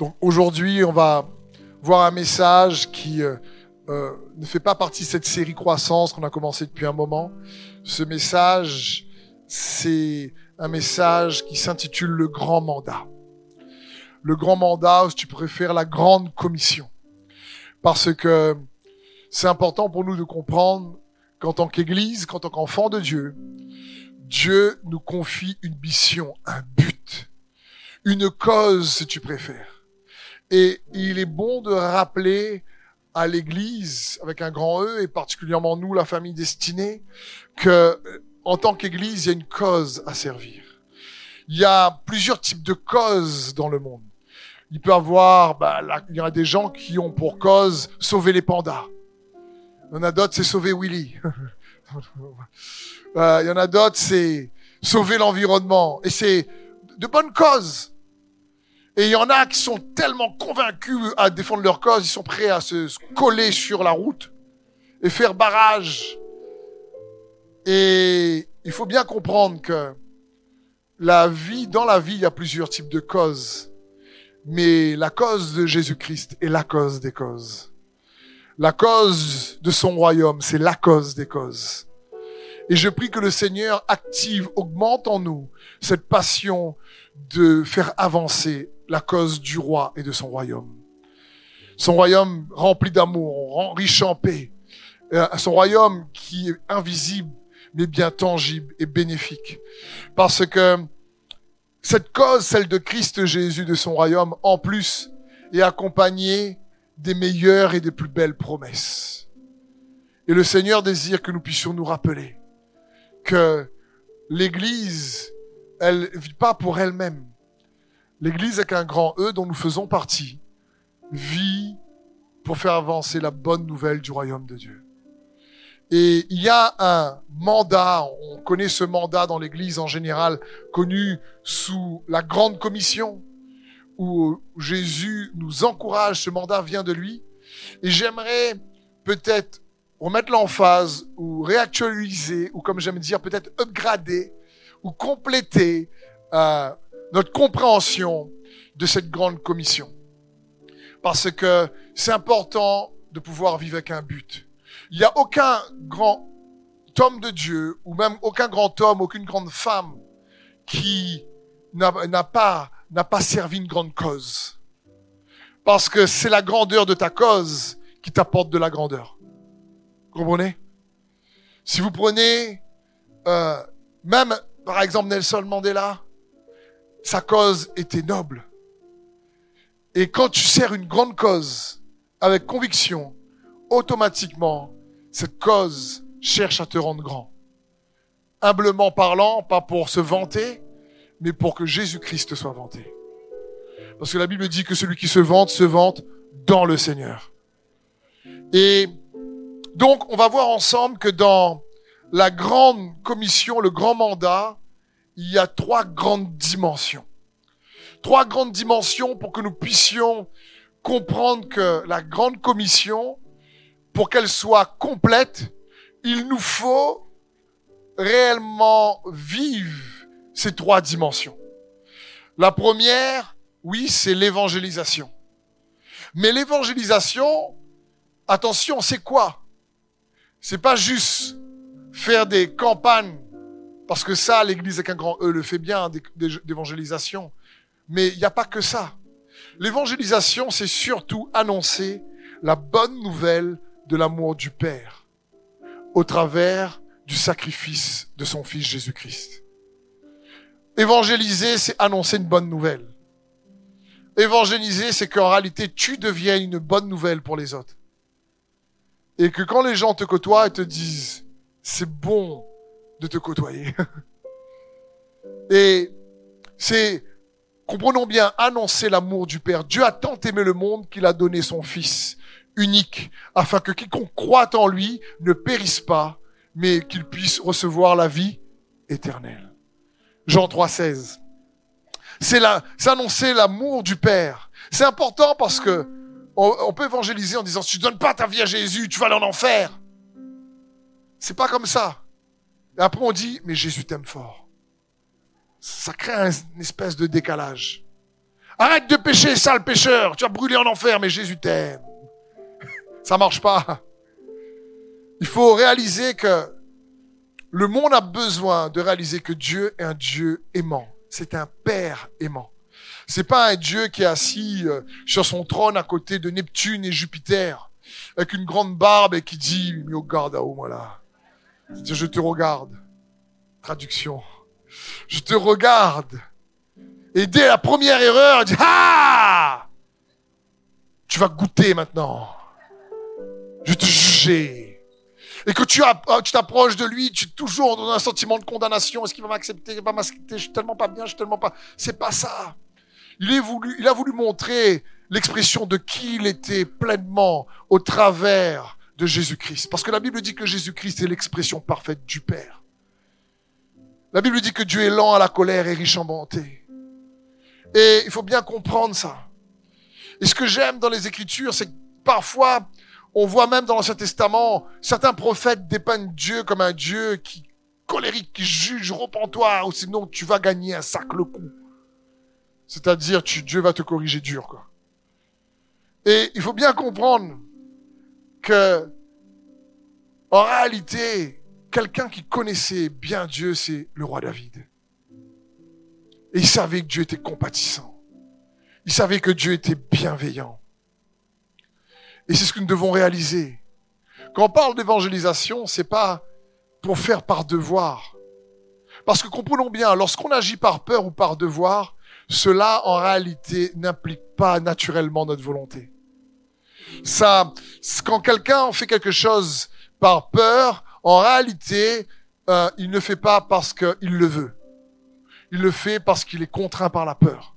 Donc aujourd'hui, on va voir un message qui euh, euh, ne fait pas partie de cette série croissance qu'on a commencé depuis un moment. Ce message, c'est un message qui s'intitule le grand mandat. Le grand mandat, ou si tu préfères, la grande commission. Parce que c'est important pour nous de comprendre qu'en tant qu'Église, qu'en tant qu'enfant de Dieu, Dieu nous confie une mission, un but, une cause, si tu préfères. Et il est bon de rappeler à l'Église, avec un grand E, et particulièrement nous, la famille destinée, que en tant qu'Église, il y a une cause à servir. Il y a plusieurs types de causes dans le monde. Il peut y avoir, bah, il y a des gens qui ont pour cause sauver les pandas. Il y en a d'autres, c'est sauver Willy. euh, il y en a d'autres, c'est sauver l'environnement. Et c'est de bonnes causes. Et il y en a qui sont tellement convaincus à défendre leur cause, ils sont prêts à se coller sur la route et faire barrage. Et il faut bien comprendre que la vie, dans la vie, il y a plusieurs types de causes. Mais la cause de Jésus-Christ est la cause des causes. La cause de son royaume, c'est la cause des causes. Et je prie que le Seigneur active, augmente en nous cette passion de faire avancer la cause du roi et de son royaume. Son royaume rempli d'amour, riche en paix. Euh, son royaume qui est invisible, mais bien tangible et bénéfique. Parce que cette cause, celle de Christ Jésus, de son royaume, en plus, est accompagnée des meilleures et des plus belles promesses. Et le Seigneur désire que nous puissions nous rappeler que l'Église, elle vit pas pour elle-même, L'Église avec un grand E dont nous faisons partie vit pour faire avancer la bonne nouvelle du royaume de Dieu. Et il y a un mandat, on connaît ce mandat dans l'Église en général, connu sous la grande commission, où Jésus nous encourage, ce mandat vient de lui. Et j'aimerais peut-être remettre l'emphase ou réactualiser, ou comme j'aime dire, peut-être upgrader ou compléter euh, notre compréhension de cette grande commission. Parce que c'est important de pouvoir vivre avec un but. Il n'y a aucun grand homme de Dieu, ou même aucun grand homme, aucune grande femme qui n'a pas, pas servi une grande cause. Parce que c'est la grandeur de ta cause qui t'apporte de la grandeur. Comprenez? Si vous prenez, euh, même, par exemple, Nelson Mandela, sa cause était noble. Et quand tu sers une grande cause avec conviction, automatiquement, cette cause cherche à te rendre grand. Humblement parlant, pas pour se vanter, mais pour que Jésus-Christ soit vanté. Parce que la Bible dit que celui qui se vante, se vante dans le Seigneur. Et donc, on va voir ensemble que dans la grande commission, le grand mandat, il y a trois grandes dimensions. Trois grandes dimensions pour que nous puissions comprendre que la grande commission, pour qu'elle soit complète, il nous faut réellement vivre ces trois dimensions. La première, oui, c'est l'évangélisation. Mais l'évangélisation, attention, c'est quoi? C'est pas juste faire des campagnes parce que ça, l'Église avec un grand E le fait bien, d'évangélisation. Mais il n'y a pas que ça. L'évangélisation, c'est surtout annoncer la bonne nouvelle de l'amour du Père au travers du sacrifice de son Fils Jésus-Christ. Évangéliser, c'est annoncer une bonne nouvelle. Évangéliser, c'est qu'en réalité, tu deviens une bonne nouvelle pour les autres. Et que quand les gens te côtoient et te disent, c'est bon de te côtoyer. Et c'est, comprenons bien, annoncer l'amour du Père. Dieu a tant aimé le monde qu'il a donné son Fils unique, afin que quiconque croit en lui ne périsse pas, mais qu'il puisse recevoir la vie éternelle. Jean 3,16. C'est là, c'est annoncer l'amour du Père. C'est important parce que on, peut évangéliser en disant si tu donnes pas ta vie à Jésus, tu vas aller en enfer. C'est pas comme ça. Après, on dit, mais Jésus t'aime fort. Ça crée une espèce de décalage. Arrête de pécher, sale pécheur. Tu vas brûler en enfer, mais Jésus t'aime. Ça marche pas. Il faut réaliser que le monde a besoin de réaliser que Dieu est un Dieu aimant. C'est un Père aimant. C'est pas un Dieu qui est assis euh, sur son trône à côté de Neptune et Jupiter avec une grande barbe et qui dit "Mi regarde à moi là". Je te regarde. Traduction. Je te regarde. Et dès la première erreur, il "Ah! Tu vas goûter maintenant. Je te juger." et que tu, tu t'approches de lui, tu es toujours dans un sentiment de condamnation. Est-ce qu'il va m'accepter, il va m'accepter? Je suis tellement pas bien, je suis tellement pas. C'est pas ça. Voulu, il a voulu montrer l'expression de qui il était pleinement au travers de Jésus-Christ. Parce que la Bible dit que Jésus-Christ est l'expression parfaite du Père. La Bible dit que Dieu est lent à la colère et riche en bonté. Et il faut bien comprendre ça. Et ce que j'aime dans les Écritures, c'est que parfois, on voit même dans l'Ancien Testament, certains prophètes dépeignent Dieu comme un Dieu qui colérique, qui juge, repens-toi, ou sinon tu vas gagner un sac le coup. C'est-à-dire, Dieu va te corriger dur, quoi. Et il faut bien comprendre que, en réalité, quelqu'un qui connaissait bien Dieu, c'est le roi David. Et il savait que Dieu était compatissant. Il savait que Dieu était bienveillant. Et c'est ce que nous devons réaliser. Quand on parle d'évangélisation, c'est pas pour faire par devoir. Parce que comprenons bien, lorsqu'on agit par peur ou par devoir, cela en réalité n'implique pas naturellement notre volonté. Ça, quand quelqu'un fait quelque chose par peur, en réalité, euh, il ne fait pas parce qu'il le veut. Il le fait parce qu'il est contraint par la peur.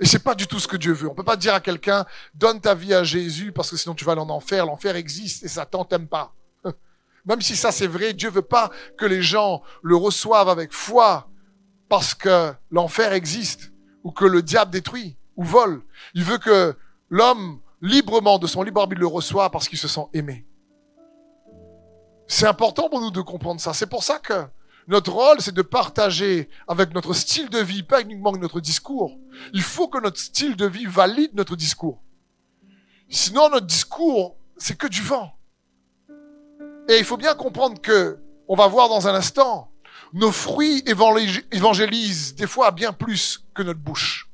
Et c'est pas du tout ce que Dieu veut. On peut pas dire à quelqu'un, donne ta vie à Jésus parce que sinon tu vas aller en enfer. L'enfer existe et Satan t'aime pas. Même si ça c'est vrai, Dieu veut pas que les gens le reçoivent avec foi parce que l'enfer existe ou que le diable détruit ou vole. Il veut que l'homme librement de son libre arbitre le reçoive parce qu'il se sent aimé. C'est important pour nous de comprendre ça. C'est pour ça que notre rôle, c'est de partager avec notre style de vie, pas uniquement notre discours. Il faut que notre style de vie valide notre discours. Sinon, notre discours, c'est que du vent. Et il faut bien comprendre que, on va voir dans un instant, nos fruits évangélisent des fois bien plus que notre bouche.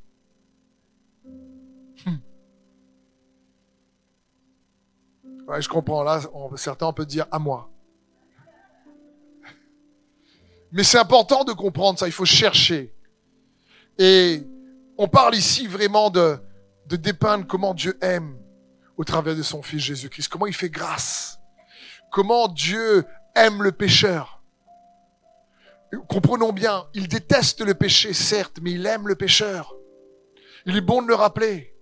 Je comprends. Là, certains on peut dire à moi. Mais c'est important de comprendre ça, il faut chercher. Et on parle ici vraiment de, de dépeindre comment Dieu aime au travers de son Fils Jésus-Christ, comment il fait grâce, comment Dieu aime le pécheur. Comprenons bien, il déteste le péché, certes, mais il aime le pécheur. Il est bon de le rappeler.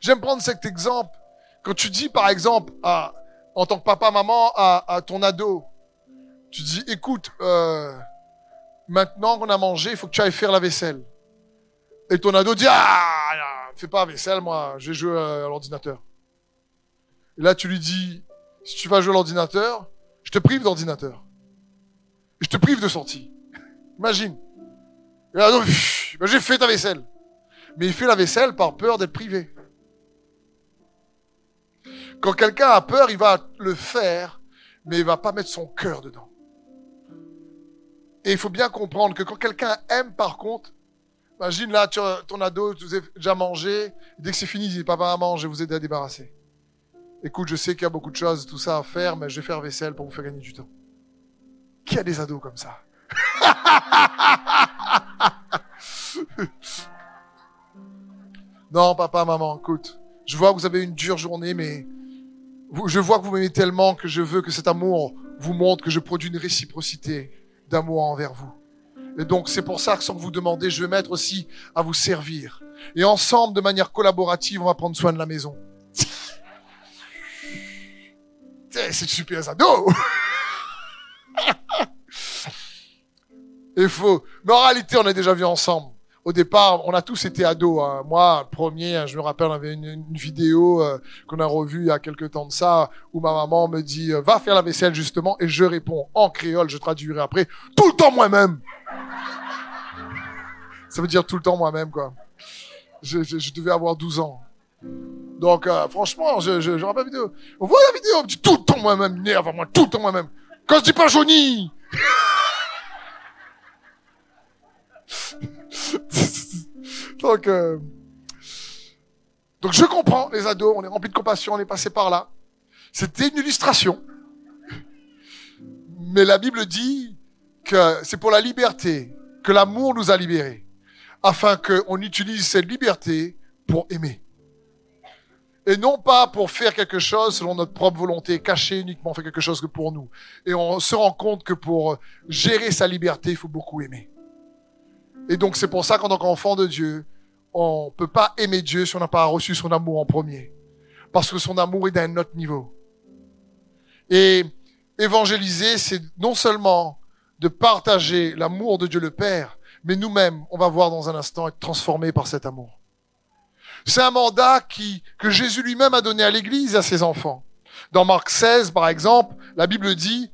J'aime prendre cet exemple. Quand tu dis, par exemple, en tant que papa, maman, à, ton ado, tu dis, écoute, euh, Maintenant qu'on a mangé, il faut que tu ailles faire la vaisselle. Et ton ado dit, ah, fais pas la vaisselle, moi, je vais jouer à l'ordinateur. Et là, tu lui dis, si tu vas jouer à l'ordinateur, je te prive d'ordinateur. Je te prive de sortie. Imagine. Et l'ado, ben, j'ai fait ta vaisselle. Mais il fait la vaisselle par peur d'être privé. Quand quelqu'un a peur, il va le faire, mais il va pas mettre son cœur dedans. Et il faut bien comprendre que quand quelqu'un aime, par contre, imagine là, tu, ton ado, tu vous avez déjà mangé, dès que c'est fini, il dit, papa, maman, je vais vous aider à débarrasser. Écoute, je sais qu'il y a beaucoup de choses, tout ça à faire, mais je vais faire vaisselle pour vous faire gagner du temps. Qui a des ados comme ça Non, papa, maman, écoute, je vois que vous avez une dure journée, mais je vois que vous m'aimez tellement que je veux que cet amour vous montre que je produis une réciprocité d'amour envers vous. Et donc, c'est pour ça que sans vous demander, je vais mettre aussi à vous servir. Et ensemble, de manière collaborative, on va prendre soin de la maison. C'est super ado. Il faut. Mais en réalité, on a déjà vu ensemble au départ, on a tous été ados. Hein. Moi, premier, hein, je me rappelle, on avait une, vidéo euh, qu'on a revue il y a quelques temps de ça, où ma maman me dit euh, va faire la vaisselle justement, et je réponds en créole, je traduirai après, tout le temps moi-même. Ça veut dire tout le temps moi-même, quoi. Je, devais avoir 12 ans. Donc, euh, franchement, je, je, je rappelle la vidéo. On voit la vidéo, on me dit tout le temps moi-même, nerve moi, tout le temps moi-même. Quand je dis pas Johnny Donc, euh, donc je comprends les ados, on est rempli de compassion, on est passé par là. C'était une illustration. Mais la Bible dit que c'est pour la liberté que l'amour nous a libérés, afin qu'on utilise cette liberté pour aimer. Et non pas pour faire quelque chose selon notre propre volonté, cacher uniquement, faire quelque chose que pour nous. Et on se rend compte que pour gérer sa liberté, il faut beaucoup aimer. Et donc c'est pour ça qu'en tant qu'enfant de Dieu, on peut pas aimer Dieu si on n'a pas reçu son amour en premier. Parce que son amour est d'un autre niveau. Et évangéliser, c'est non seulement de partager l'amour de Dieu le Père, mais nous-mêmes, on va voir dans un instant, être transformés par cet amour. C'est un mandat qui, que Jésus lui-même a donné à l'Église à ses enfants. Dans Marc 16, par exemple, la Bible dit,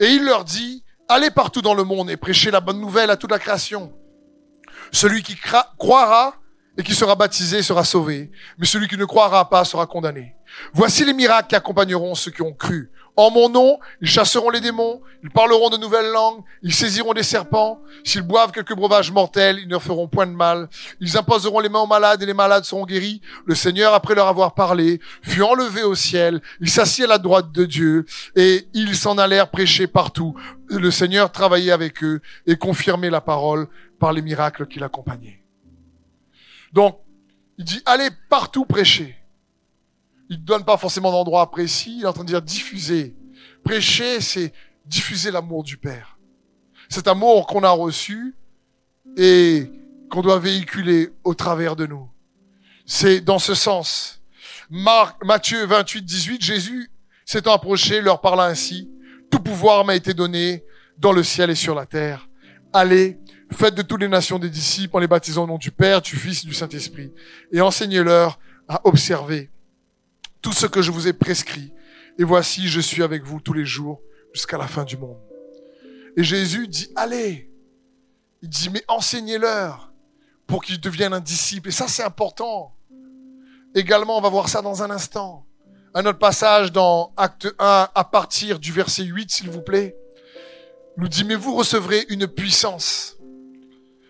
et il leur dit, allez partout dans le monde et prêchez la bonne nouvelle à toute la création. Celui qui croira et qui sera baptisé sera sauvé, mais celui qui ne croira pas sera condamné. Voici les miracles qui accompagneront ceux qui ont cru. En mon nom, ils chasseront les démons, ils parleront de nouvelles langues, ils saisiront des serpents, s'ils boivent quelques breuvages mortels, ils ne feront point de mal. Ils imposeront les mains aux malades et les malades seront guéris. Le Seigneur, après leur avoir parlé, fut enlevé au ciel, il s'assit à la droite de Dieu et ils s'en allèrent prêcher partout. Le Seigneur travaillait avec eux et confirmait la parole par les miracles qui l'accompagnaient. Donc, il dit, allez partout prêcher. Il ne donne pas forcément d'endroit précis, il est en train de dire diffuser. Prêcher, c'est diffuser l'amour du Père. Cet amour qu'on a reçu et qu'on doit véhiculer au travers de nous. C'est dans ce sens. Marc, Matthieu 28, 18, Jésus s'étant approché, leur parla ainsi. Tout pouvoir m'a été donné dans le ciel et sur la terre. Allez, Faites de toutes les nations des disciples en les baptisant au nom du Père, du Fils et du Saint-Esprit. Et enseignez-leur à observer tout ce que je vous ai prescrit. Et voici, je suis avec vous tous les jours jusqu'à la fin du monde. Et Jésus dit, allez. Il dit, mais enseignez-leur pour qu'ils deviennent un disciple. Et ça, c'est important. Également, on va voir ça dans un instant. Un autre passage dans Acte 1 à partir du verset 8, s'il vous plaît, nous dit, mais vous recevrez une puissance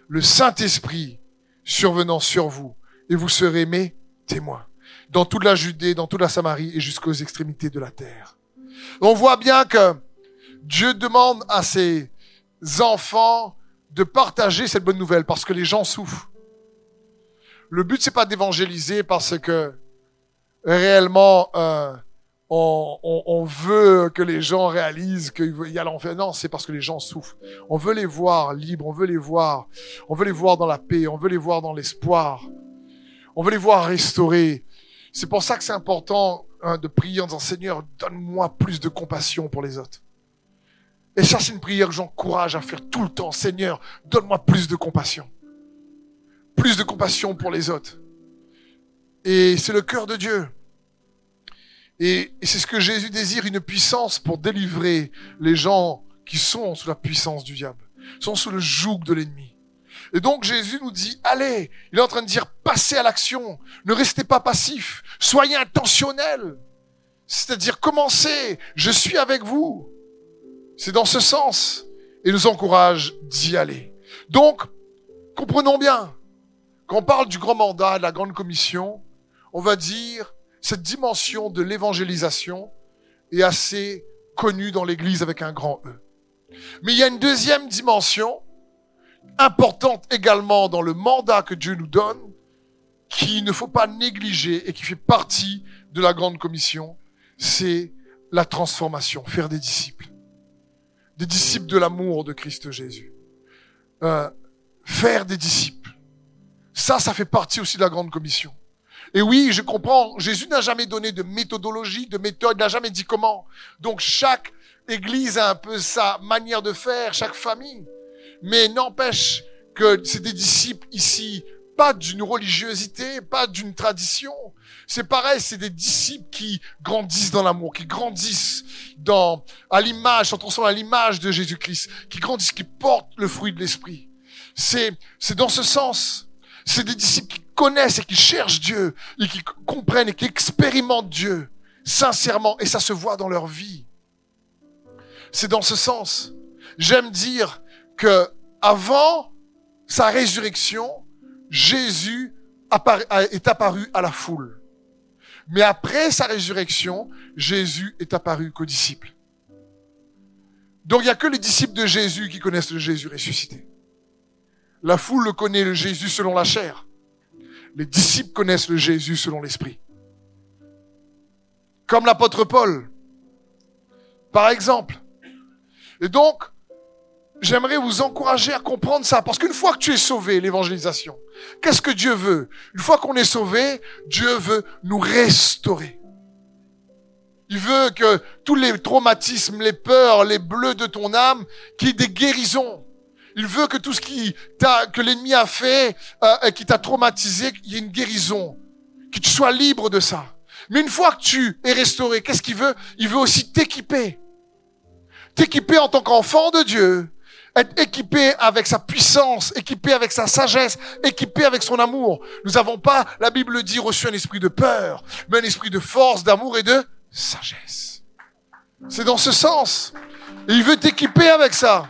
le Saint-Esprit survenant sur vous, et vous serez mes témoins dans toute la Judée, dans toute la Samarie et jusqu'aux extrémités de la terre. On voit bien que Dieu demande à ses enfants de partager cette bonne nouvelle parce que les gens souffrent. Le but c'est pas d'évangéliser parce que réellement euh, on, veut que les gens réalisent qu'il y a l'enfer. Non, c'est parce que les gens souffrent. On veut les voir libres, on veut les voir, on veut les voir dans la paix, on veut les voir dans l'espoir, on veut les voir restaurés. C'est pour ça que c'est important hein, de prier en disant Seigneur, donne-moi plus de compassion pour les autres. Et ça, c'est une prière que j'encourage à faire tout le temps. Seigneur, donne-moi plus de compassion. Plus de compassion pour les autres. Et c'est le cœur de Dieu. Et, c'est ce que Jésus désire, une puissance pour délivrer les gens qui sont sous la puissance du diable, sont sous le joug de l'ennemi. Et donc Jésus nous dit, allez, il est en train de dire, passez à l'action, ne restez pas passif, soyez intentionnel. C'est-à-dire, commencez, je suis avec vous. C'est dans ce sens. Et nous encourage d'y aller. Donc, comprenons bien, quand on parle du grand mandat, de la grande commission, on va dire, cette dimension de l'évangélisation est assez connue dans l'Église avec un grand E. Mais il y a une deuxième dimension importante également dans le mandat que Dieu nous donne, qu'il ne faut pas négliger et qui fait partie de la grande commission, c'est la transformation, faire des disciples. Des disciples de l'amour de Christ Jésus. Euh, faire des disciples. Ça, ça fait partie aussi de la grande commission. Et oui, je comprends, Jésus n'a jamais donné de méthodologie, de méthode, il n'a jamais dit comment. Donc chaque église a un peu sa manière de faire, chaque famille. Mais n'empêche que c'est des disciples ici, pas d'une religiosité, pas d'une tradition. C'est pareil, c'est des disciples qui grandissent dans l'amour, qui grandissent dans, à l'image, en transformant à l'image de Jésus-Christ, qui grandissent, qui portent le fruit de l'esprit. C'est, c'est dans ce sens. C'est des disciples qui connaissent et qui cherchent Dieu, et qui comprennent et qui expérimentent Dieu, sincèrement, et ça se voit dans leur vie. C'est dans ce sens. J'aime dire que avant sa résurrection, Jésus est apparu à la foule. Mais après sa résurrection, Jésus est apparu qu'aux disciples. Donc il n'y a que les disciples de Jésus qui connaissent le Jésus ressuscité. La foule le connaît le Jésus selon la chair. Les disciples connaissent le Jésus selon l'esprit. Comme l'apôtre Paul, par exemple. Et donc, J'aimerais vous encourager à comprendre ça, parce qu'une fois que tu es sauvé, l'évangélisation, qu'est-ce que Dieu veut? Une fois qu'on est sauvé, Dieu veut nous restaurer. Il veut que tous les traumatismes, les peurs, les bleus de ton âme, qu'il y ait des guérisons. Il veut que tout ce qui t'a, que l'ennemi a fait, euh, qui t'a traumatisé, qu'il y ait une guérison, que tu sois libre de ça. Mais une fois que tu es restauré, qu'est-ce qu'il veut? Il veut aussi t'équiper. T'équiper en tant qu'enfant de Dieu, être équipé avec sa puissance, équipé avec sa sagesse, équipé avec son amour. Nous n'avons pas, la Bible dit, reçu un esprit de peur, mais un esprit de force, d'amour et de sagesse. C'est dans ce sens. Et il veut t'équiper avec ça.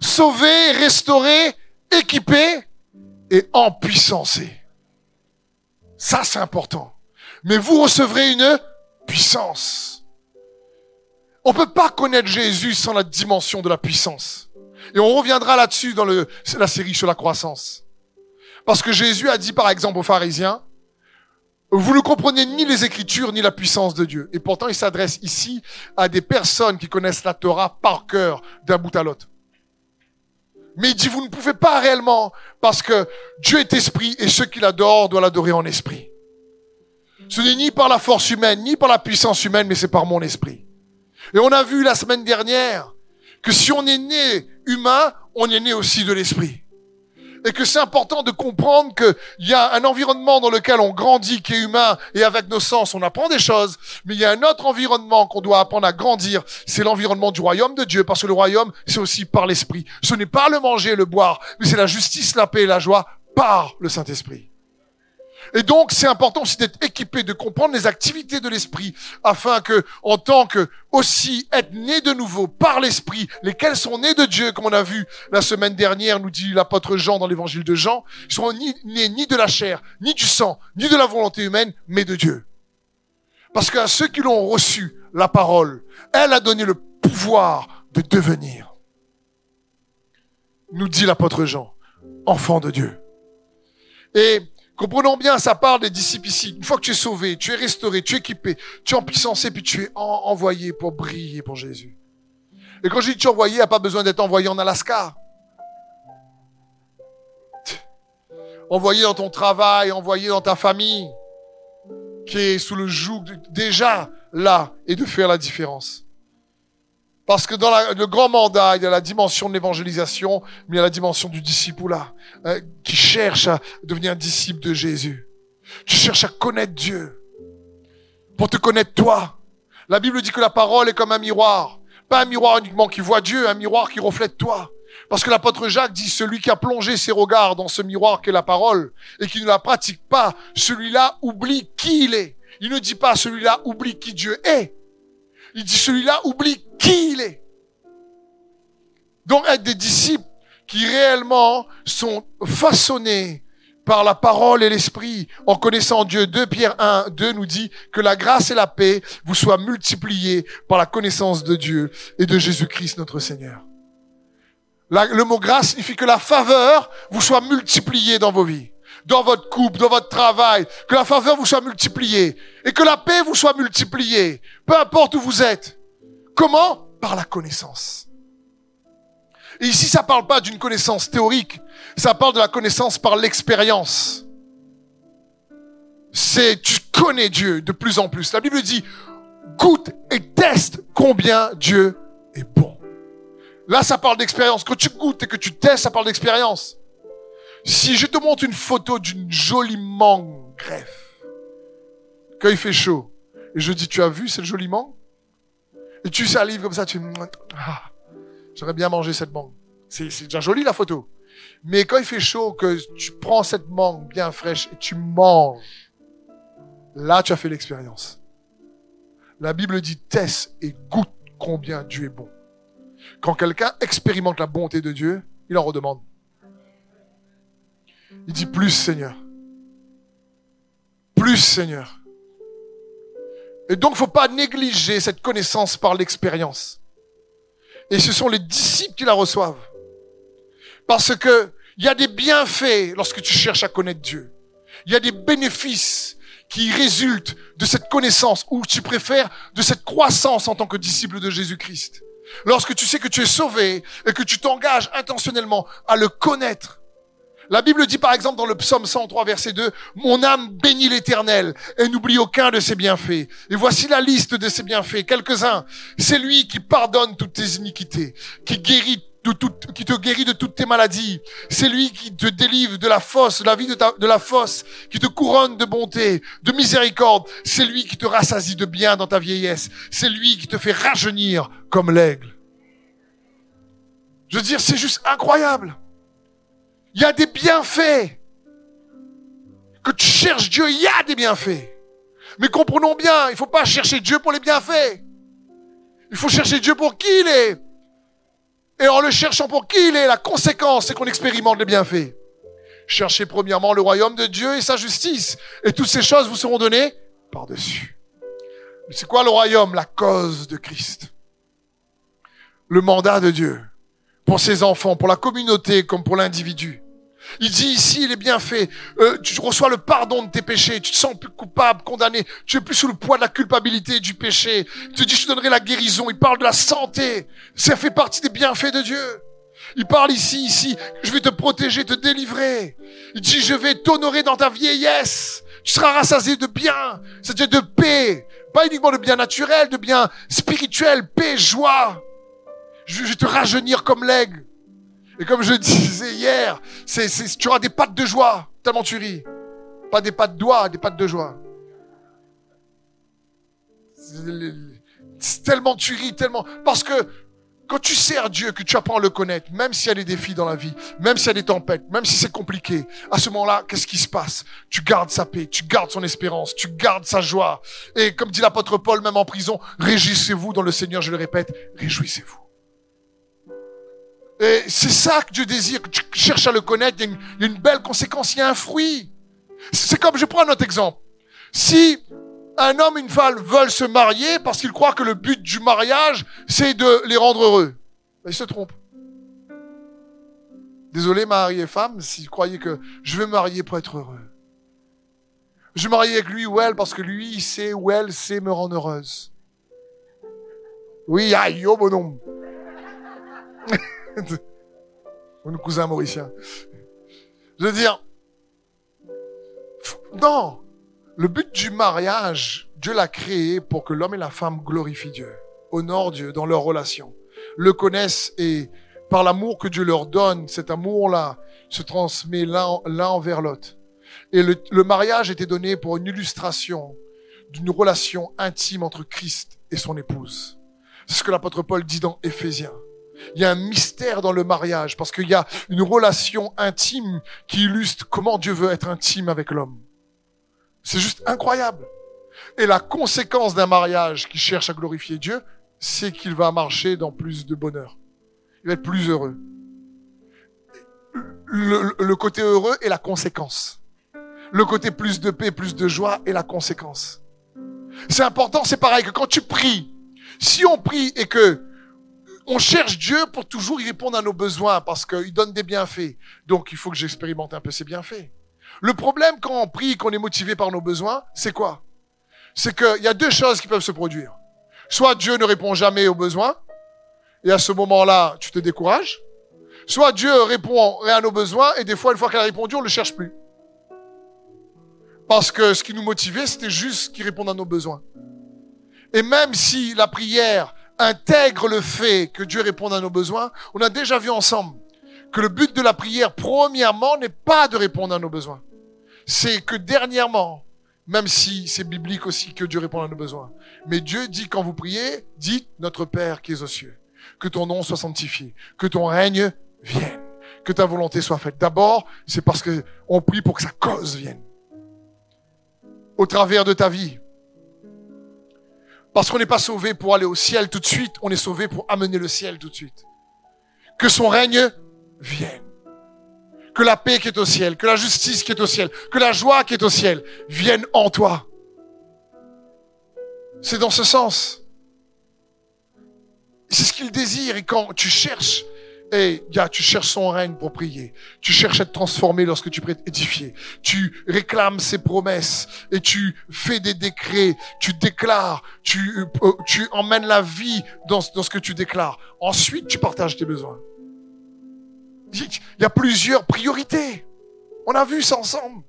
Sauver, restaurer, équiper et empuissancer. Ça, c'est important. Mais vous recevrez une puissance. On peut pas connaître Jésus sans la dimension de la puissance. Et on reviendra là-dessus dans la série sur la croissance. Parce que Jésus a dit par exemple aux pharisiens, vous ne comprenez ni les Écritures ni la puissance de Dieu. Et pourtant, il s'adresse ici à des personnes qui connaissent la Torah par cœur d'un bout à l'autre. Mais il dit, vous ne pouvez pas réellement, parce que Dieu est esprit et ceux qui l'adorent doivent l'adorer en esprit. Ce n'est ni par la force humaine, ni par la puissance humaine, mais c'est par mon esprit. Et on a vu la semaine dernière que si on est né humain, on est né aussi de l'esprit. Et que c'est important de comprendre qu'il y a un environnement dans lequel on grandit qui est humain et avec nos sens on apprend des choses, mais il y a un autre environnement qu'on doit apprendre à grandir, c'est l'environnement du royaume de Dieu, parce que le royaume c'est aussi par l'esprit. Ce n'est pas le manger le boire, mais c'est la justice, la paix et la joie par le Saint-Esprit. Et donc, c'est important aussi d'être équipé, de comprendre les activités de l'esprit, afin que, en tant que aussi être né de nouveau par l'esprit, lesquels sont nés de Dieu, comme on a vu la semaine dernière, nous dit l'apôtre Jean dans l'évangile de Jean, ils sont nés ni de la chair, ni du sang, ni de la volonté humaine, mais de Dieu. Parce qu'à ceux qui l'ont reçu, la parole, elle a donné le pouvoir de devenir, nous dit l'apôtre Jean, enfant de Dieu. Et Comprenons bien, ça parle des disciples ici. Une fois que tu es sauvé, tu es restauré, tu es équipé, tu es en puissance et puis tu es envoyé pour briller pour Jésus. Et quand je dis tu es envoyé, il n'y a pas besoin d'être envoyé en Alaska. Envoyé dans ton travail, envoyé dans ta famille, qui est sous le joug déjà là et de faire la différence. Parce que dans le grand mandat, il y a la dimension de l'évangélisation, mais il y a la dimension du disciple là, hein, qui cherche à devenir disciple de Jésus. Tu cherches à connaître Dieu. Pour te connaître toi. La Bible dit que la parole est comme un miroir. Pas un miroir uniquement qui voit Dieu, un miroir qui reflète toi. Parce que l'apôtre Jacques dit, celui qui a plongé ses regards dans ce miroir qu'est la parole et qui ne la pratique pas, celui-là oublie qui il est. Il ne dit pas celui-là oublie qui Dieu est. Il dit celui-là oublie qui il est. Donc être des disciples qui réellement sont façonnés par la parole et l'esprit en connaissant Dieu. 2 Pierre 1, 2 nous dit que la grâce et la paix vous soient multipliées par la connaissance de Dieu et de Jésus-Christ notre Seigneur. le mot grâce signifie que la faveur vous soit multipliée dans vos vies dans votre couple, dans votre travail, que la faveur vous soit multipliée et que la paix vous soit multipliée, peu importe où vous êtes. Comment? Par la connaissance. Et ici, ça parle pas d'une connaissance théorique, ça parle de la connaissance par l'expérience. C'est, tu connais Dieu de plus en plus. La Bible dit, goûte et teste combien Dieu est bon. Là, ça parle d'expérience. Quand tu goûtes et que tu testes, ça parle d'expérience. Si je te montre une photo d'une jolie mangue greffe, quand il fait chaud, et je dis, tu as vu cette jolie mangue? Et tu salives comme ça, tu... Ah, j'aurais bien mangé cette mangue. C'est déjà joli la photo. Mais quand il fait chaud, que tu prends cette mangue bien fraîche et tu manges, là tu as fait l'expérience. La Bible dit teste et goûte combien Dieu est bon. Quand quelqu'un expérimente la bonté de Dieu, il en redemande. Il dit plus Seigneur. Plus Seigneur. Et donc, faut pas négliger cette connaissance par l'expérience. Et ce sont les disciples qui la reçoivent. Parce que il y a des bienfaits lorsque tu cherches à connaître Dieu. Il y a des bénéfices qui résultent de cette connaissance, ou tu préfères de cette croissance en tant que disciple de Jésus-Christ. Lorsque tu sais que tu es sauvé et que tu t'engages intentionnellement à le connaître, la Bible dit par exemple dans le psaume 103 verset 2, Mon âme bénit l'Éternel et n'oublie aucun de ses bienfaits. Et voici la liste de ses bienfaits, quelques-uns. C'est lui qui pardonne toutes tes iniquités, qui guérit de qui te guérit de toutes tes maladies. C'est lui qui te délivre de la fosse, de la vie de, de la fosse, qui te couronne de bonté, de miséricorde. C'est lui qui te rassasie de bien dans ta vieillesse. C'est lui qui te fait rajeunir comme l'aigle. Je veux dire, c'est juste incroyable. Il y a des bienfaits. Que tu cherches Dieu, il y a des bienfaits. Mais comprenons bien, il ne faut pas chercher Dieu pour les bienfaits. Il faut chercher Dieu pour qui il est. Et en le cherchant pour qui il est, la conséquence, c'est qu'on expérimente les bienfaits. Cherchez premièrement le royaume de Dieu et sa justice. Et toutes ces choses vous seront données par-dessus. C'est quoi le royaume? La cause de Christ. Le mandat de Dieu pour ses enfants, pour la communauté comme pour l'individu. Il dit ici, il est bien fait. Euh, tu reçois le pardon de tes péchés. Tu te sens plus coupable, condamné. Tu es plus sous le poids de la culpabilité et du péché. Il te dit, je te donnerai la guérison. Il parle de la santé. Ça fait partie des bienfaits de Dieu. Il parle ici, ici, je vais te protéger, te délivrer. Il dit, je vais t'honorer dans ta vieillesse. Tu seras rassasié de bien, c'est-à-dire de paix. Pas uniquement de bien naturel, de bien spirituel, paix, joie. Je vais te rajeunir comme l'aigle. Et comme je disais hier, c'est, tu auras des pattes de joie, tellement tu ris. Pas des pattes d'oie, des pattes de joie. C'est tellement tu ris, tellement. Parce que quand tu sers Dieu, que tu apprends à le connaître, même s'il y a des défis dans la vie, même s'il y a des tempêtes, même si c'est compliqué, à ce moment-là, qu'est-ce qui se passe? Tu gardes sa paix, tu gardes son espérance, tu gardes sa joie. Et comme dit l'apôtre Paul, même en prison, réjouissez-vous dans le Seigneur, je le répète, réjouissez-vous. Et c'est ça que Dieu désire, que tu cherches à le connaître, il y, a une, belle conséquence, il y a un fruit. C'est comme, je prends un autre exemple. Si un homme et une femme veulent se marier parce qu'ils croient que le but du mariage, c'est de les rendre heureux, ben, ils se trompent. Désolé, mari et femme, si vous croyez que je vais me marier pour être heureux. Je vais me marier avec lui ou elle parce que lui, il sait ou elle sait me rendre heureuse. Oui, aïe, oh bonhomme. Mon cousin mauricien. Je veux dire, non. Le but du mariage, Dieu l'a créé pour que l'homme et la femme glorifient Dieu, honorent Dieu dans leur relation, le connaissent et par l'amour que Dieu leur donne, cet amour-là se transmet l'un envers l'autre. Et le, le mariage était donné pour une illustration d'une relation intime entre Christ et son épouse. C'est ce que l'apôtre Paul dit dans Éphésiens. Il y a un mystère dans le mariage parce qu'il y a une relation intime qui illustre comment Dieu veut être intime avec l'homme. C'est juste incroyable. Et la conséquence d'un mariage qui cherche à glorifier Dieu, c'est qu'il va marcher dans plus de bonheur. Il va être plus heureux. Le, côté heureux est la conséquence. Le côté plus de paix, plus de joie est la conséquence. C'est important, c'est pareil que quand tu pries, si on prie et que on cherche Dieu pour toujours y répondre à nos besoins parce qu'il donne des bienfaits. Donc il faut que j'expérimente un peu ces bienfaits. Le problème quand on prie, qu'on est motivé par nos besoins, c'est quoi? C'est qu'il y a deux choses qui peuvent se produire. Soit Dieu ne répond jamais aux besoins, et à ce moment-là, tu te décourages. Soit Dieu répond à nos besoins, et des fois, une fois qu'il a répondu, on ne le cherche plus. Parce que ce qui nous motivait, c'était juste qu'il réponde à nos besoins. Et même si la prière intègre le fait que Dieu réponde à nos besoins, on a déjà vu ensemble que le but de la prière, premièrement, n'est pas de répondre à nos besoins. C'est que dernièrement, même si c'est biblique aussi que Dieu répond à nos besoins, mais Dieu dit quand vous priez, dites notre Père qui est aux cieux, que ton nom soit sanctifié, que ton règne vienne, que ta volonté soit faite. D'abord, c'est parce que on prie pour que sa cause vienne. Au travers de ta vie. Parce qu'on n'est pas sauvé pour aller au ciel tout de suite, on est sauvé pour amener le ciel tout de suite. Que son règne vienne. Que la paix qui est au ciel, que la justice qui est au ciel, que la joie qui est au ciel vienne en toi. C'est dans ce sens. C'est ce qu'il désire. Et quand tu cherches, et gars, tu cherches son règne pour prier. Tu cherches à te transformer lorsque tu prêtes édifier. Tu réclames ses promesses et tu fais des décrets. Tu déclares. Tu, euh, tu emmènes la vie dans, dans ce que tu déclares. Ensuite, tu partages tes besoins. Il y a plusieurs priorités. On a vu ça ensemble.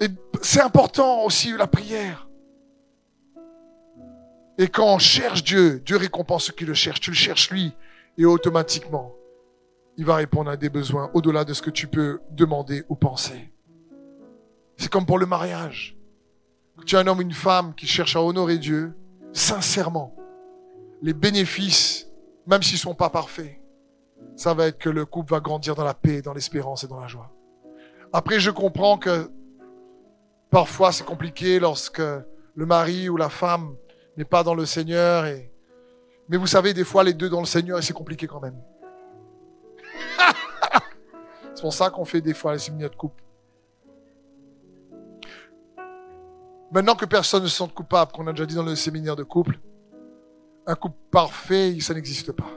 Et c'est important aussi la prière. Et quand on cherche Dieu, Dieu récompense ceux qui le cherchent. Tu le cherches lui et automatiquement, il va répondre à des besoins au-delà de ce que tu peux demander ou penser. C'est comme pour le mariage. Tu as un homme ou une femme qui cherche à honorer Dieu, sincèrement, les bénéfices, même s'ils sont pas parfaits, ça va être que le couple va grandir dans la paix, dans l'espérance et dans la joie. Après, je comprends que parfois c'est compliqué lorsque le mari ou la femme n'est pas dans le Seigneur. Et... Mais vous savez, des fois, les deux dans le Seigneur, et c'est compliqué quand même. c'est pour ça qu'on fait des fois les séminaires de couple. Maintenant que personne ne se sente coupable, qu'on a déjà dit dans le séminaire de couple, un couple parfait, ça n'existe pas.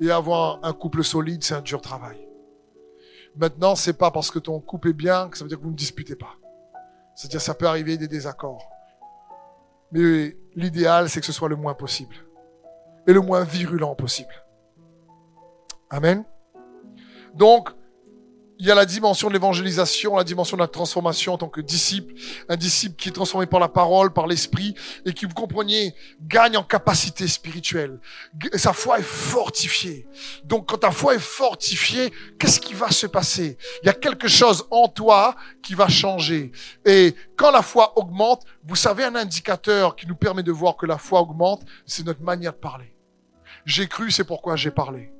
Et avoir un couple solide, c'est un dur travail. Maintenant, c'est pas parce que ton couple est bien que ça veut dire que vous ne disputez pas. C'est-à-dire, ça peut arriver des désaccords. Mais l'idéal, c'est que ce soit le moins possible. Et le moins virulent possible. Amen. Donc, il y a la dimension de l'évangélisation, la dimension de la transformation en tant que disciple, un disciple qui est transformé par la parole, par l'esprit, et qui, vous compreniez, gagne en capacité spirituelle. Sa foi est fortifiée. Donc quand ta foi est fortifiée, qu'est-ce qui va se passer? Il y a quelque chose en toi qui va changer. Et quand la foi augmente, vous savez, un indicateur qui nous permet de voir que la foi augmente, c'est notre manière de parler. J'ai cru, c'est pourquoi j'ai parlé.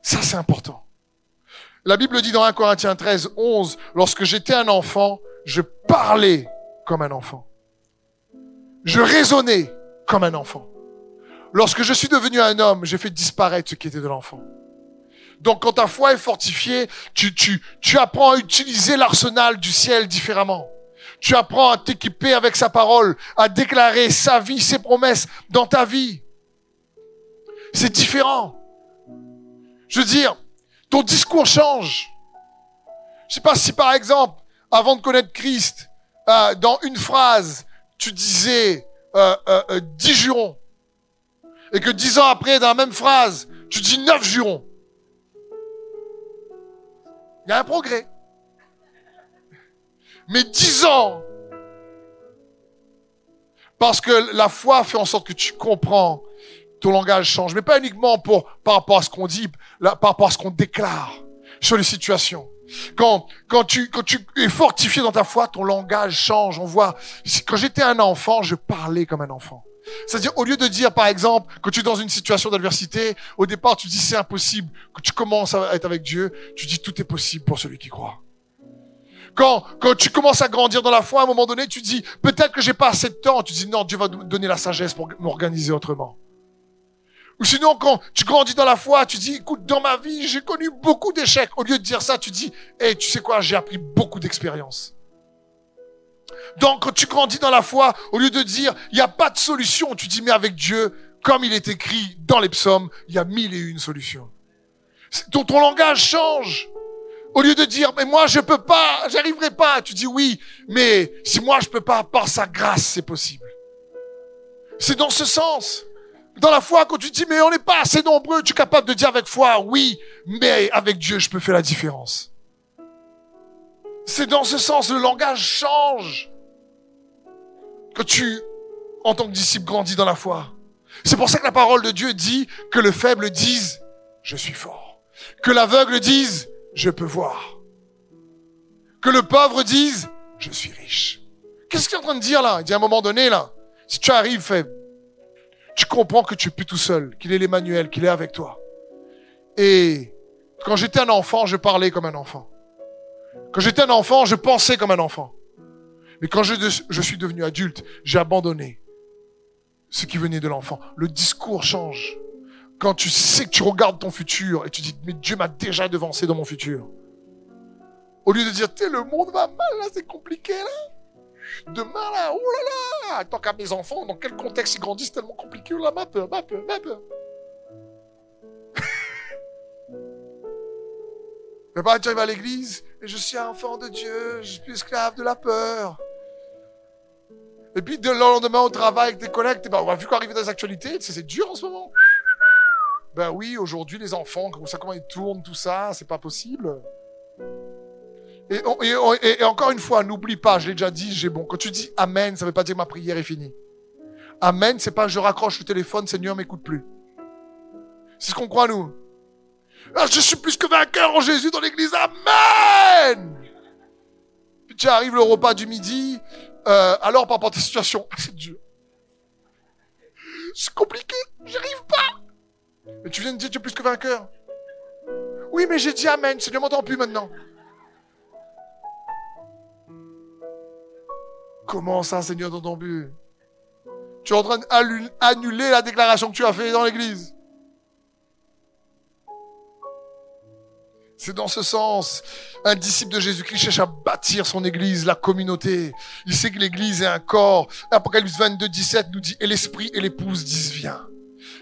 Ça, c'est important. La Bible dit dans 1 Corinthiens 13, 11, lorsque j'étais un enfant, je parlais comme un enfant. Je raisonnais comme un enfant. Lorsque je suis devenu un homme, j'ai fait disparaître ce qui était de l'enfant. Donc quand ta foi est fortifiée, tu, tu, tu apprends à utiliser l'arsenal du ciel différemment. Tu apprends à t'équiper avec sa parole, à déclarer sa vie, ses promesses dans ta vie. C'est différent. Je veux dire, ton discours change. Je sais pas si par exemple, avant de connaître Christ, euh, dans une phrase, tu disais euh, euh, euh, dix jurons, et que dix ans après, dans la même phrase, tu dis neuf jurons. Il y a un progrès. Mais dix ans, parce que la foi fait en sorte que tu comprends ton langage change, mais pas uniquement pour par rapport à ce qu'on dit, par rapport à ce qu'on déclare sur les situations. Quand quand tu quand tu es fortifié dans ta foi, ton langage change. On voit. Quand j'étais un enfant, je parlais comme un enfant. C'est-à-dire, au lieu de dire, par exemple, que tu es dans une situation d'adversité, au départ, tu dis c'est impossible. Que tu commences à être avec Dieu, tu dis tout est possible pour celui qui croit. Quand, quand tu commences à grandir dans la foi, à un moment donné, tu dis, peut-être que j'ai pas assez de temps. Tu dis, non, Dieu va donner la sagesse pour m'organiser autrement. Ou sinon, quand tu grandis dans la foi, tu dis, écoute, dans ma vie, j'ai connu beaucoup d'échecs. Au lieu de dire ça, tu dis, hé, tu sais quoi, j'ai appris beaucoup d'expérience. Donc, quand tu grandis dans la foi, au lieu de dire, il n'y a pas de solution, tu dis, mais avec Dieu, comme il est écrit dans les psaumes, il y a mille et une solutions. Ton, ton langage change. Au lieu de dire, mais moi, je peux pas, j'arriverai pas, tu dis oui, mais si moi, je peux pas, par sa grâce, c'est possible. C'est dans ce sens. Dans la foi, quand tu dis, mais on n'est pas assez nombreux, tu es capable de dire avec foi, oui, mais avec Dieu, je peux faire la différence. C'est dans ce sens, le langage change. Quand tu, en tant que disciple, grandis dans la foi. C'est pour ça que la parole de Dieu dit que le faible dise, je suis fort. Que l'aveugle dise, je peux voir. Que le pauvre dise, je suis riche. Qu'est-ce qu'il est en train de dire là? Il dit à un moment donné là, si tu arrives faible, tu comprends que tu es plus tout seul, qu'il est l'Emmanuel, qu'il est avec toi. Et quand j'étais un enfant, je parlais comme un enfant. Quand j'étais un enfant, je pensais comme un enfant. Mais quand je, suis devenu adulte, j'ai abandonné ce qui venait de l'enfant. Le discours change. Quand tu sais que tu regardes ton futur et tu dis, mais Dieu m'a déjà devancé dans mon futur. Au lieu de dire, le monde va mal, là, c'est compliqué, là. Demain, là, oh là là, tant qu'à mes enfants, dans quel contexte ils grandissent tellement compliqué, là, ma peur, ma peur, ma peur. Mais pas, tu arrives à l'église, et je suis un enfant de Dieu, je suis esclave de la peur. Et puis, de le lendemain au travail avec tes collègues, ben, on a vu qu'arriver dans les actualités, c'est dur en ce moment. Ben oui, aujourd'hui, les enfants, comment ça, comment ils tournent, tout ça, c'est pas possible. Et, encore une fois, n'oublie pas, je l'ai déjà dit, j'ai bon. Quand tu dis Amen, ça ne veut pas dire ma prière est finie. Amen, c'est pas je raccroche le téléphone, Seigneur m'écoute plus. C'est ce qu'on croit nous. Ah, je suis plus que vainqueur en Jésus dans l'église. Amen. Puis tu arrives le repas du midi. Euh, alors par rapport à ta situation, c'est dur. C'est compliqué, j'arrive pas. Mais tu viens de dire tu es plus que vainqueur. Oui, mais j'ai dit Amen, Seigneur m'entend plus maintenant. Comment ça, Seigneur, dans ton but? Tu es en train d'annuler la déclaration que tu as faite dans l'église. C'est dans ce sens. Un disciple de Jésus-Christ cherche à bâtir son église, la communauté. Il sait que l'église est un corps. Apocalypse 22, 17 nous dit, et l'esprit et l'épouse disent, viens.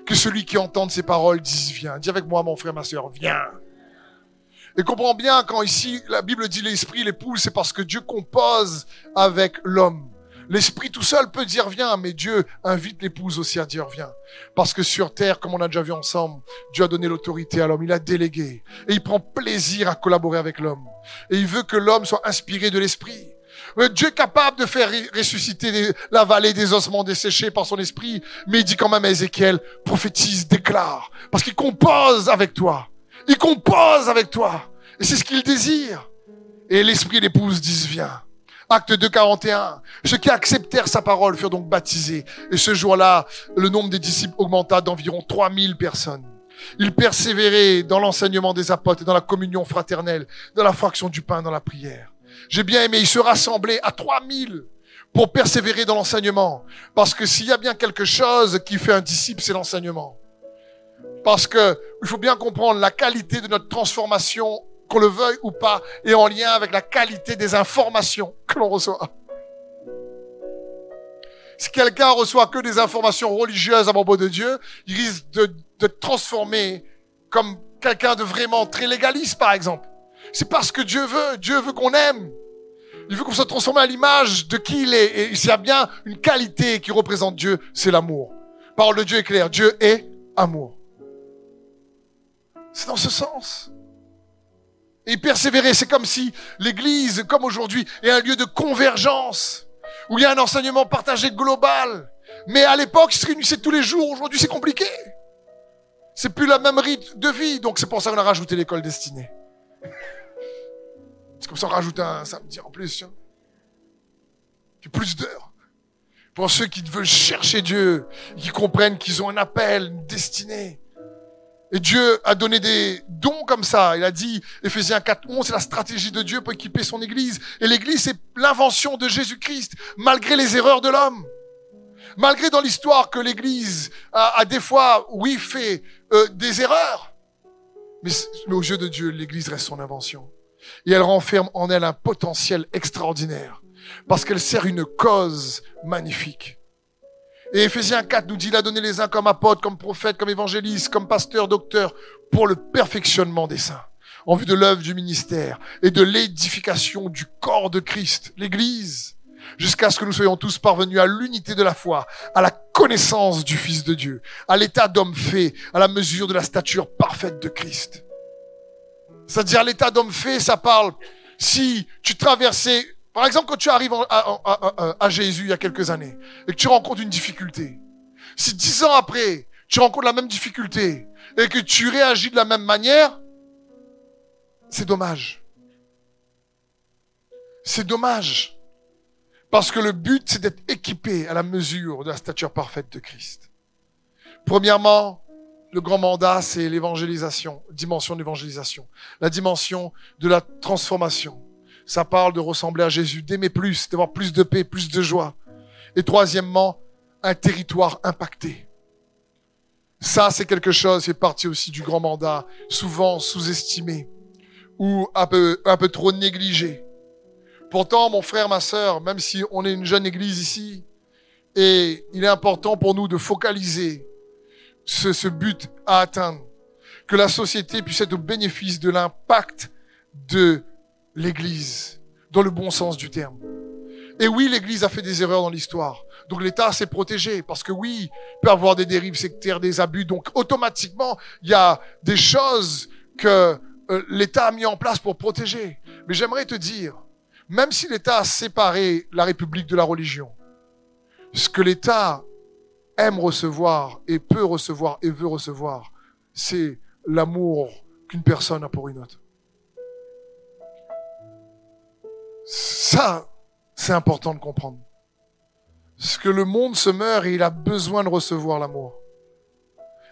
Que celui qui entende ces paroles dise, viens. Dis avec moi, mon frère, ma soeur, viens. Et comprends bien quand ici la Bible dit l'esprit, l'épouse, c'est parce que Dieu compose avec l'homme. L'esprit tout seul peut dire viens, mais Dieu invite l'épouse aussi à dire viens. Parce que sur terre, comme on a déjà vu ensemble, Dieu a donné l'autorité à l'homme, il a délégué. Et il prend plaisir à collaborer avec l'homme. Et il veut que l'homme soit inspiré de l'esprit. Dieu est capable de faire ressusciter la vallée des ossements desséchés par son esprit, mais il dit quand même à Ézéchiel, prophétise, déclare, parce qu'il compose avec toi. Il compose avec toi. Et c'est ce qu'il désire. Et l'esprit l'épouse disent, viens. Acte 2, 41. Ceux qui acceptèrent sa parole furent donc baptisés. Et ce jour-là, le nombre des disciples augmenta d'environ 3000 personnes. Ils persévéraient dans l'enseignement des apôtres et dans la communion fraternelle, dans la fraction du pain, dans la prière. J'ai bien aimé, ils se rassemblaient à 3000 pour persévérer dans l'enseignement. Parce que s'il y a bien quelque chose qui fait un disciple, c'est l'enseignement. Parce que il faut bien comprendre la qualité de notre transformation, qu'on le veuille ou pas, est en lien avec la qualité des informations que l'on reçoit. Si quelqu'un reçoit que des informations religieuses à propos de Dieu, il risque de, de transformer comme quelqu'un de vraiment très légaliste, par exemple. C'est parce que Dieu veut. Dieu veut qu'on aime. Il veut qu'on soit transformé à l'image de qui il est. Et s'il y a bien une qualité qui représente Dieu, c'est l'amour. Parole de Dieu est claire. Dieu est amour. C'est dans ce sens. Et persévérer, c'est comme si l'Église, comme aujourd'hui, est un lieu de convergence, où il y a un enseignement partagé global. Mais à l'époque, ils se réunissaient tous les jours. Aujourd'hui, c'est compliqué. C'est plus la même rythme de vie. Donc c'est pour ça qu'on a rajouté l'école destinée. C'est comme ça qu'on rajoute un samedi en plus. Plus d'heures. Pour ceux qui veulent chercher Dieu, qui comprennent qu'ils ont un appel, une destinée. Et Dieu a donné des dons comme ça. Il a dit, Ephésiens 4, 11, c'est la stratégie de Dieu pour équiper son Église. Et l'Église, c'est l'invention de Jésus-Christ, malgré les erreurs de l'homme. Malgré dans l'histoire que l'Église a, des fois, oui, fait euh, des erreurs. Mais, mais aux yeux de Dieu, l'Église reste son invention. Et elle renferme en elle un potentiel extraordinaire. Parce qu'elle sert une cause magnifique. Et Ephésiens 4 nous dit, il a donné les uns comme apôtres, comme prophètes, comme évangélistes, comme pasteurs, docteurs, pour le perfectionnement des saints, en vue de l'œuvre du ministère et de l'édification du corps de Christ, l'Église, jusqu'à ce que nous soyons tous parvenus à l'unité de la foi, à la connaissance du Fils de Dieu, à l'état d'homme fait, à la mesure de la stature parfaite de Christ. C'est-à-dire l'état d'homme fait, ça parle si tu traversais par exemple, quand tu arrives à, Jésus il y a quelques années et que tu rencontres une difficulté, si dix ans après, tu rencontres la même difficulté et que tu réagis de la même manière, c'est dommage. C'est dommage. Parce que le but, c'est d'être équipé à la mesure de la stature parfaite de Christ. Premièrement, le grand mandat, c'est l'évangélisation, dimension d'évangélisation, la dimension de la transformation. Ça parle de ressembler à Jésus, d'aimer plus, d'avoir plus de paix, plus de joie. Et troisièmement, un territoire impacté. Ça, c'est quelque chose qui est parti aussi du grand mandat, souvent sous-estimé ou un peu, un peu trop négligé. Pourtant, mon frère, ma sœur, même si on est une jeune église ici, et il est important pour nous de focaliser ce, ce but à atteindre, que la société puisse être au bénéfice de l'impact de l'église, dans le bon sens du terme. Et oui, l'église a fait des erreurs dans l'histoire. Donc l'État s'est protégé parce que oui, il peut avoir des dérives sectaires, des abus. Donc automatiquement, il y a des choses que euh, l'État a mis en place pour protéger. Mais j'aimerais te dire, même si l'État a séparé la République de la religion, ce que l'État aime recevoir et peut recevoir et veut recevoir, c'est l'amour qu'une personne a pour une autre. Ça, c'est important de comprendre. Parce que le monde se meurt et il a besoin de recevoir l'amour.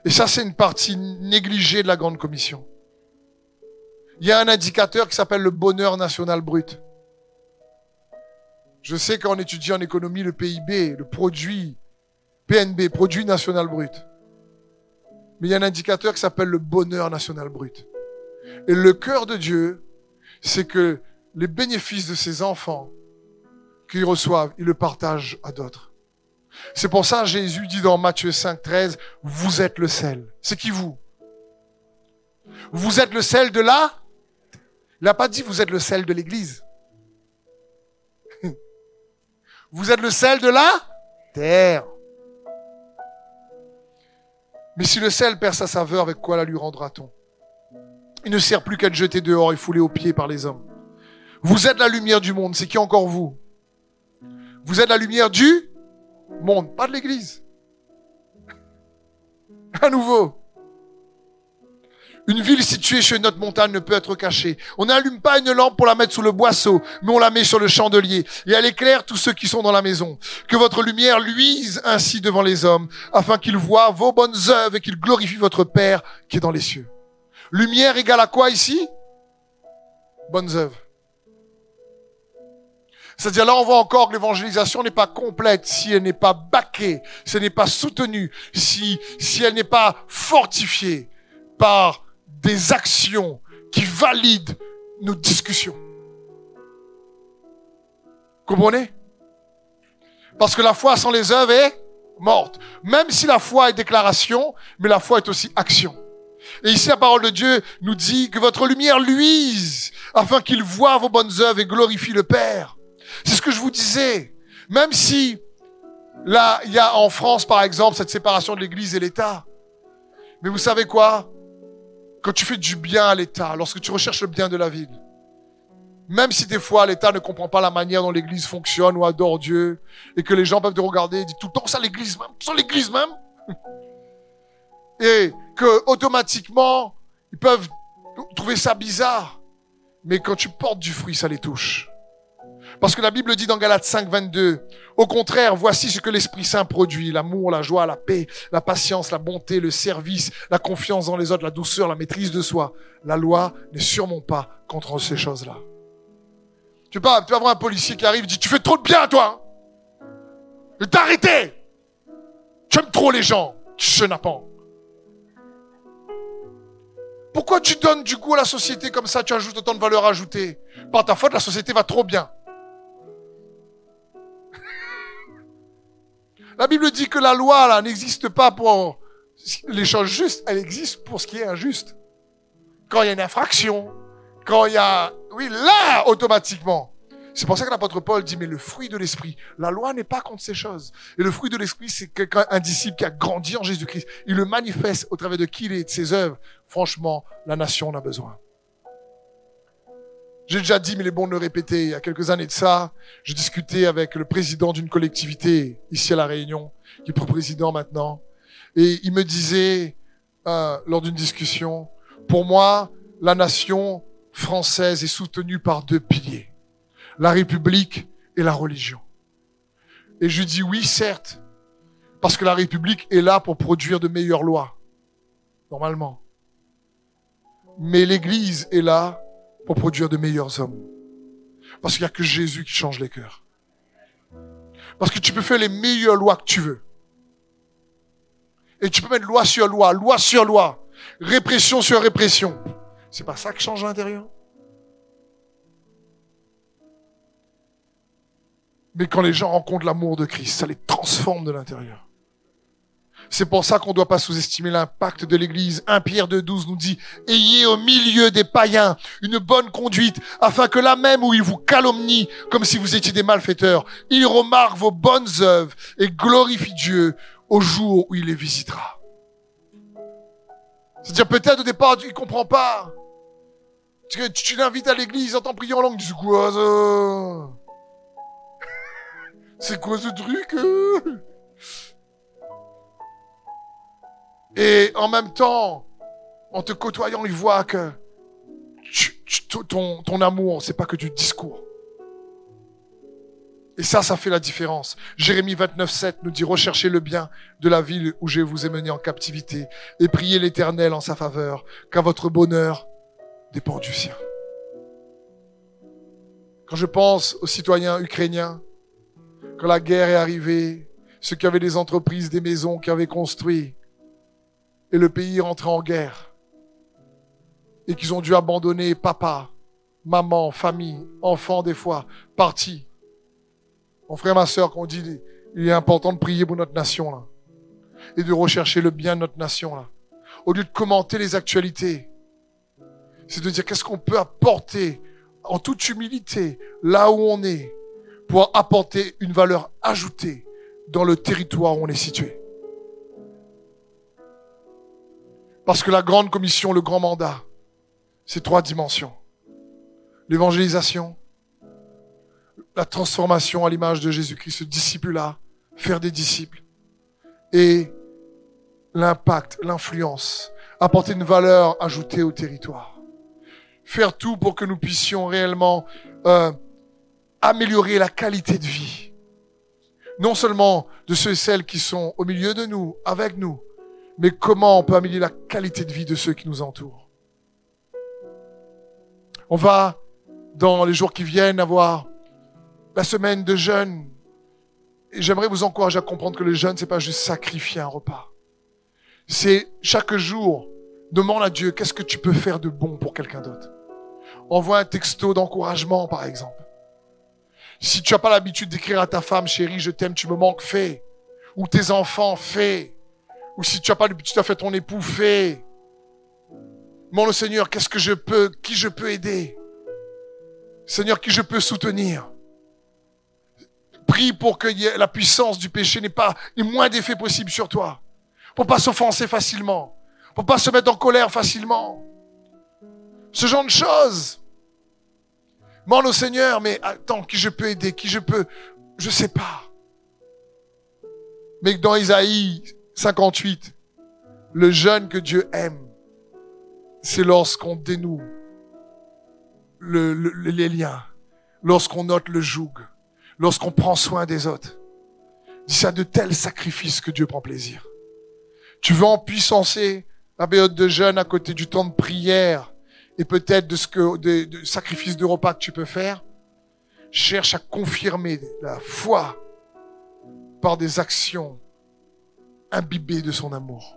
Et ça, c'est une partie négligée de la Grande Commission. Il y a un indicateur qui s'appelle le bonheur national brut. Je sais qu'en étudiant en économie le PIB, le produit PNB, produit national brut. Mais il y a un indicateur qui s'appelle le bonheur national brut. Et le cœur de Dieu, c'est que les bénéfices de ses enfants qu'ils reçoivent, ils le partagent à d'autres. C'est pour ça Jésus dit dans Matthieu 5, 13, vous êtes le sel. C'est qui vous? Vous êtes le sel de la? Il n'a pas dit vous êtes le sel de l'église. Vous êtes le sel de la terre. Mais si le sel perd sa saveur, avec quoi la lui rendra-t-on? Il ne sert plus qu'à être jeté dehors et foulé aux pieds par les hommes. Vous êtes la lumière du monde. C'est qui encore vous? Vous êtes la lumière du monde, pas de l'église. À nouveau. Une ville située une autre montagne ne peut être cachée. On n'allume pas une lampe pour la mettre sous le boisseau, mais on la met sur le chandelier et elle éclaire tous ceux qui sont dans la maison. Que votre lumière luise ainsi devant les hommes, afin qu'ils voient vos bonnes œuvres et qu'ils glorifient votre Père qui est dans les cieux. Lumière égale à quoi ici? Bonnes œuvres. C'est-à-dire là, on voit encore que l'évangélisation n'est pas complète si elle n'est pas baquée, si elle n'est pas soutenue, si, si elle n'est pas fortifiée par des actions qui valident nos discussions. Comprenez? Parce que la foi sans les œuvres est morte. Même si la foi est déclaration, mais la foi est aussi action. Et ici, la parole de Dieu nous dit que votre lumière luise afin qu'il voit vos bonnes œuvres et glorifie le Père. C'est ce que je vous disais. Même si là, il y a en France, par exemple, cette séparation de l'Église et l'État. Mais vous savez quoi? Quand tu fais du bien à l'État, lorsque tu recherches le bien de la ville, même si des fois l'État ne comprend pas la manière dont l'Église fonctionne ou adore Dieu, et que les gens peuvent te regarder et dire tout le temps ça l'Église même, ça l'Église même, et que automatiquement ils peuvent trouver ça bizarre, mais quand tu portes du fruit, ça les touche. Parce que la Bible dit dans Galates 5, 22, au contraire, voici ce que l'Esprit Saint produit, l'amour, la joie, la paix, la patience, la bonté, le service, la confiance dans les autres, la douceur, la maîtrise de soi. La loi n'est sûrement pas contre ces choses-là. Tu peux, tu avoir un policier qui arrive et dit, tu fais trop de bien, toi. Hein. T'arrêter. Tu aimes trop les gens. Chenapan. Pourquoi tu donnes du goût à la société comme ça, tu ajoutes autant de valeur ajoutée Par ta faute, la société va trop bien. La Bible dit que la loi, là, n'existe pas pour les choses justes, elle existe pour ce qui est injuste. Quand il y a une infraction, quand il y a, oui, là, automatiquement. C'est pour ça que l'apôtre Paul dit, mais le fruit de l'esprit, la loi n'est pas contre ces choses. Et le fruit de l'esprit, c'est quelqu'un, un disciple qui a grandi en Jésus-Christ. Il le manifeste au travers de qui il est, de ses œuvres. Franchement, la nation en a besoin. J'ai déjà dit, mais il est bon de le répéter, il y a quelques années de ça, je discutais avec le président d'une collectivité ici à La Réunion, qui est président maintenant, et il me disait, euh, lors d'une discussion, pour moi, la nation française est soutenue par deux piliers, la République et la religion. Et je dis oui, certes, parce que la République est là pour produire de meilleures lois. normalement. Mais l'Église est là pour produire de meilleurs hommes. Parce qu'il n'y a que Jésus qui change les cœurs. Parce que tu peux faire les meilleures lois que tu veux. Et tu peux mettre loi sur loi, loi sur loi, répression sur répression. C'est pas ça qui change l'intérieur. Mais quand les gens rencontrent l'amour de Christ, ça les transforme de l'intérieur. C'est pour ça qu'on ne doit pas sous-estimer l'impact de l'Église. 1 Pierre 2.12 nous dit, ayez au milieu des païens une bonne conduite, afin que là même où ils vous calomnient, comme si vous étiez des malfaiteurs, ils remarquent vos bonnes œuvres et glorifient Dieu au jour où il les visitera. C'est-à-dire peut-être au départ, il comprend pas. Tu, l'invites à l'église, entend prier en langue, tu dis quoi ça? C'est quoi ce truc? Et en même temps, en te côtoyant, il voit que ton, ton amour, c'est pas que du discours. Et ça, ça fait la différence. Jérémie 29, 7 nous dit, recherchez le bien de la ville où je vous ai mené en captivité et priez l'éternel en sa faveur, car votre bonheur dépend du sien. Quand je pense aux citoyens ukrainiens, quand la guerre est arrivée, ceux qui avaient des entreprises, des maisons, qui avaient construit, et le pays est rentré en guerre, et qu'ils ont dû abandonner papa, maman, famille, enfants des fois, partis mon frère, ma soeur, qu'on dit, il est important de prier pour notre nation, là. Et de rechercher le bien de notre nation, là. Au lieu de commenter les actualités, c'est de dire qu'est-ce qu'on peut apporter en toute humilité, là où on est, pour apporter une valeur ajoutée dans le territoire où on est situé. Parce que la grande commission, le grand mandat, c'est trois dimensions. L'évangélisation, la transformation à l'image de Jésus-Christ, ce disciple-là, faire des disciples. Et l'impact, l'influence, apporter une valeur ajoutée au territoire. Faire tout pour que nous puissions réellement euh, améliorer la qualité de vie. Non seulement de ceux et celles qui sont au milieu de nous, avec nous, mais comment on peut améliorer la qualité de vie de ceux qui nous entourent? On va, dans les jours qui viennent, avoir la semaine de jeûne. Et j'aimerais vous encourager à comprendre que le jeûne, c'est pas juste sacrifier un repas. C'est chaque jour, demande à Dieu, qu'est-ce que tu peux faire de bon pour quelqu'un d'autre? Envoie un texto d'encouragement, par exemple. Si tu n'as pas l'habitude d'écrire à ta femme, chérie, je t'aime, tu me manques, fais. Ou tes enfants, fais. Ou si tu n'as pas tu as fait ton époux, fais. Mon Seigneur, qu'est-ce que je peux, qui je peux aider? Seigneur, qui je peux soutenir? Prie pour que la puissance du péché n'ait pas ait moins d'effet possible sur toi. Pour pas s'offenser facilement. Pour pas se mettre en colère facilement. Ce genre de choses. Demande au Seigneur, mais attends, qui je peux aider, qui je peux, je sais pas. Mais dans Isaïe 58, le jeûne que Dieu aime, c'est lorsqu'on dénoue les liens, lorsqu'on note le joug, lorsqu'on prend soin des autres. Dis ça de tels sacrifices que Dieu prend plaisir. Tu veux en puissancer la période de jeûne à côté du temps de prière et peut-être de ce que, de, de sacrifice de repas que tu peux faire? Cherche à confirmer la foi par des actions imbibées de son amour.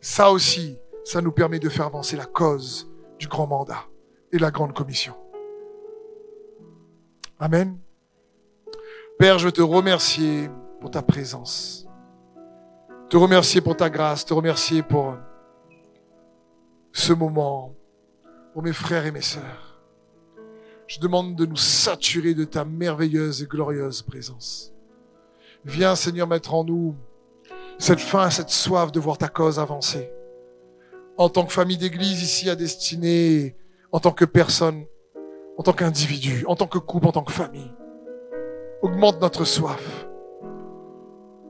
Ça aussi, ça nous permet de faire avancer la cause du grand mandat et la grande commission. Amen. Père, je veux te remercier pour ta présence. Te remercier pour ta grâce, te remercier pour ce moment, pour mes frères et mes sœurs. Je demande de nous saturer de ta merveilleuse et glorieuse présence. Viens, Seigneur, mettre en nous cette faim, cette soif de voir ta cause avancer. En tant que famille d'église ici à destinée, en tant que personne en tant qu'individu, en tant que couple, en tant que famille. Augmente notre soif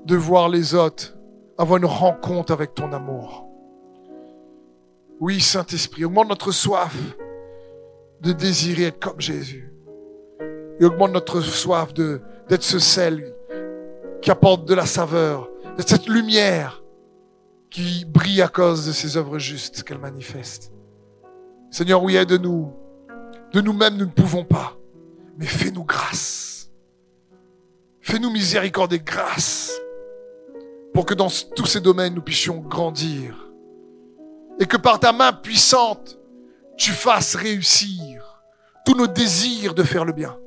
de voir les autres avoir une rencontre avec ton amour. Oui, Saint-Esprit, augmente notre soif de désirer être comme Jésus. Et augmente notre soif de, d'être ce sel qui apporte de la saveur, d'être cette lumière qui brille à cause de ces œuvres justes qu'elle manifeste. Seigneur, oui, aide-nous. De nous-mêmes, nous ne pouvons pas. Mais fais-nous grâce. Fais-nous miséricorde et grâce pour que dans tous ces domaines, nous puissions grandir. Et que par ta main puissante, tu fasses réussir tous nos désirs de faire le bien.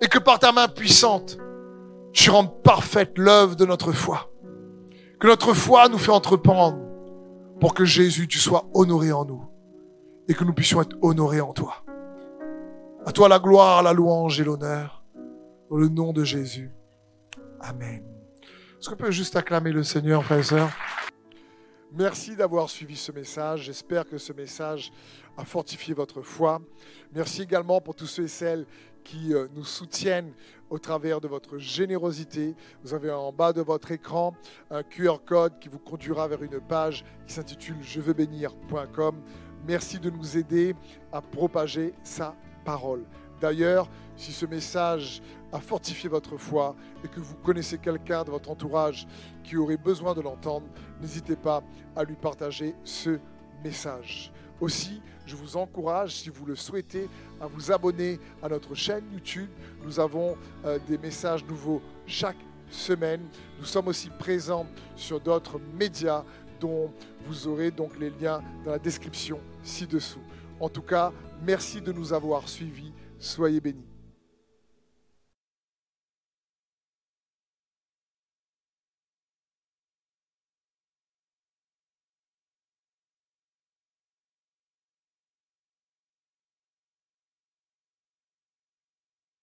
Et que par ta main puissante, tu rendes parfaite l'œuvre de notre foi. Que notre foi nous fait entreprendre pour que Jésus, tu sois honoré en nous et que nous puissions être honorés en toi. À toi la gloire, la louange et l'honneur. Dans le nom de Jésus. Amen. Est-ce qu'on peut juste acclamer le Seigneur, frères et sœurs? Merci d'avoir suivi ce message. J'espère que ce message a fortifié votre foi. Merci également pour tous ceux et celles qui euh, nous soutiennent au travers de votre générosité. Vous avez en bas de votre écran un QR code qui vous conduira vers une page qui s'intitule je veux bénir.com. Merci de nous aider à propager sa parole. D'ailleurs, si ce message a fortifié votre foi et que vous connaissez quelqu'un de votre entourage qui aurait besoin de l'entendre, n'hésitez pas à lui partager ce message. Aussi, je vous encourage, si vous le souhaitez, à vous abonner à notre chaîne YouTube. Nous avons euh, des messages nouveaux chaque semaine. Nous sommes aussi présents sur d'autres médias dont vous aurez donc les liens dans la description ci-dessous. En tout cas, merci de nous avoir suivis. Soyez bénis.